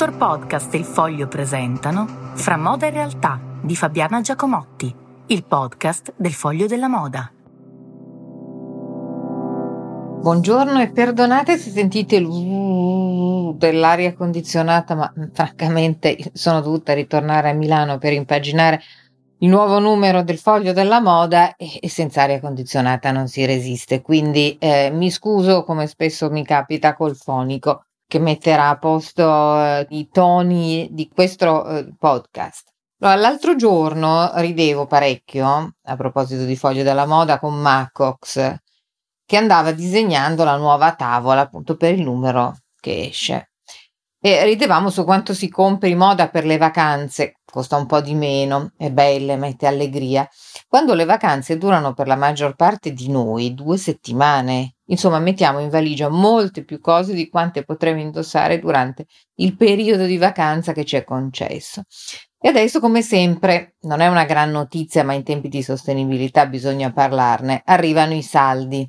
Dottor Podcast e il Foglio presentano Fra moda e realtà di Fabiana Giacomotti, il podcast del Foglio della Moda. Buongiorno e perdonate se sentite il dell'aria condizionata, ma mm, francamente sono dovuta ritornare a Milano per impaginare il nuovo numero del Foglio della Moda e senza aria condizionata non si resiste. Quindi eh, mi scuso come spesso mi capita col fonico che metterà a posto eh, i toni di questo eh, podcast. Allora, l'altro giorno ridevo parecchio a proposito di Foglio della Moda con Macox che andava disegnando la nuova tavola appunto per il numero che esce. E ridevamo su quanto si compri moda per le vacanze, costa un po' di meno, è belle, mette allegria, quando le vacanze durano per la maggior parte di noi due settimane. Insomma, mettiamo in valigia molte più cose di quante potremo indossare durante il periodo di vacanza che ci è concesso. E adesso, come sempre, non è una gran notizia, ma in tempi di sostenibilità bisogna parlarne, arrivano i saldi.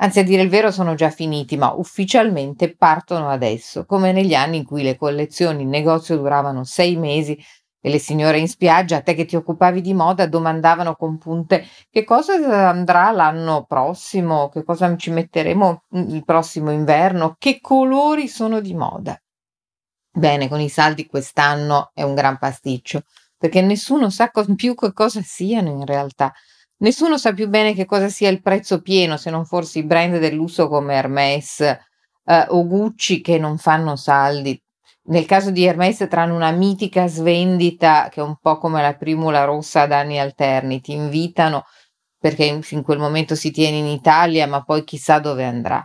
Anzi, a dire il vero sono già finiti, ma ufficialmente partono adesso, come negli anni in cui le collezioni in negozio duravano sei mesi e le signore in spiaggia, te che ti occupavi di moda, domandavano con punte che cosa andrà l'anno prossimo, che cosa ci metteremo il prossimo inverno, che colori sono di moda. Bene, con i saldi quest'anno è un gran pasticcio, perché nessuno sa più che cosa siano in realtà. Nessuno sa più bene che cosa sia il prezzo pieno, se non forse i brand del lusso come Hermès eh, o Gucci che non fanno saldi. Nel caso di Hermès tranne una mitica svendita che è un po' come la primula rossa ad anni alterni, ti invitano perché in quel momento si tiene in Italia, ma poi chissà dove andrà.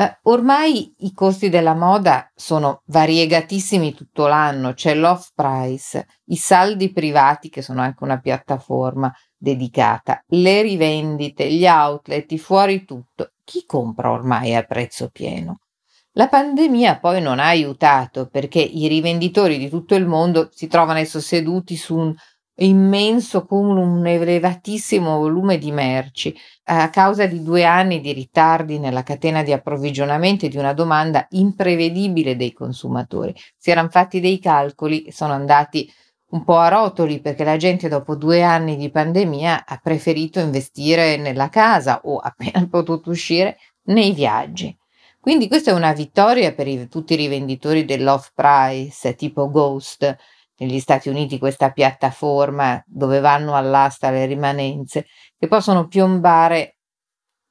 Eh, ormai i costi della moda sono variegatissimi tutto l'anno, c'è l'off price, i saldi privati che sono anche una piattaforma dedicata, le rivendite, gli outlet, fuori tutto. Chi compra ormai a prezzo pieno? La pandemia poi non ha aiutato perché i rivenditori di tutto il mondo si trovano adesso seduti su un immenso cumulo, un elevatissimo volume di merci a causa di due anni di ritardi nella catena di approvvigionamento e di una domanda imprevedibile dei consumatori. Si erano fatti dei calcoli, sono andati un po' a rotoli perché la gente dopo due anni di pandemia ha preferito investire nella casa o appena potuto uscire nei viaggi. Quindi questa è una vittoria per i, tutti i rivenditori dell'off price tipo Ghost. Negli Stati Uniti questa piattaforma dove vanno all'asta le rimanenze, che possono piombare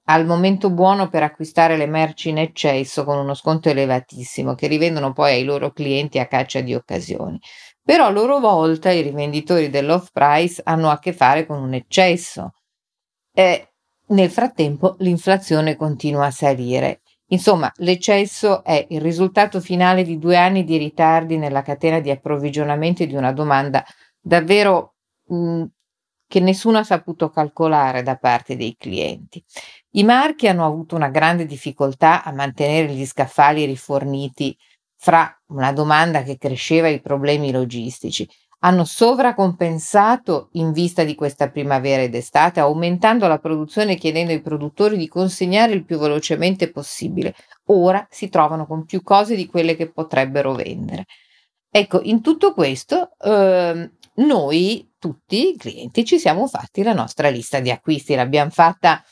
al momento buono per acquistare le merci in eccesso con uno sconto elevatissimo che rivendono poi ai loro clienti a caccia di occasioni. Però a loro volta i rivenditori dell'off price hanno a che fare con un eccesso. E nel frattempo l'inflazione continua a salire Insomma, l'eccesso è il risultato finale di due anni di ritardi nella catena di approvvigionamento di una domanda davvero mh, mm, che nessuno ha saputo calcolare da parte dei clienti. I marchi hanno avuto una grande difficoltà a mantenere gli scaffali riforniti fra una domanda che cresceva e i problemi logistici hanno sovracompensato in vista di questa primavera ed estate, aumentando la produzione e chiedendo ai produttori di consegnare il più velocemente possibile. Ora si trovano con più cose di quelle che potrebbero vendere. Ecco, in tutto questo eh, noi tutti i clienti ci siamo fatti la nostra lista di acquisti, l'abbiamo fatta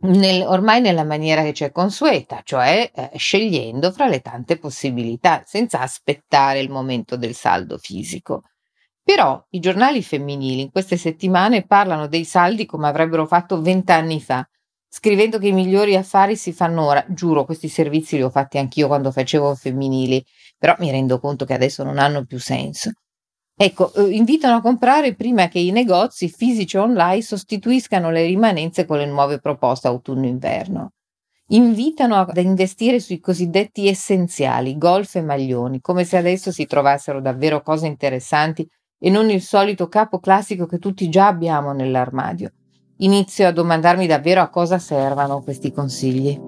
nel, ormai nella maniera che c'è consueta, cioè eh, scegliendo fra le tante possibilità, senza aspettare il momento del saldo fisico. Però i giornali femminili in queste settimane parlano dei saldi come avrebbero fatto vent'anni fa, scrivendo che i migliori affari si fanno ora. Giuro, questi servizi li ho fatti anch'io quando facevo femminili, però mi rendo conto che adesso non hanno più senso. Ecco, eh, invitano a comprare prima che i negozi fisici online sostituiscano le rimanenze con le nuove proposte autunno-inverno. Invitano ad investire sui cosiddetti essenziali, golf e maglioni, come se adesso si trovassero davvero cose interessanti e non il solito capo classico che tutti già abbiamo nell'armadio. Inizio a domandarmi davvero a cosa servano questi consigli.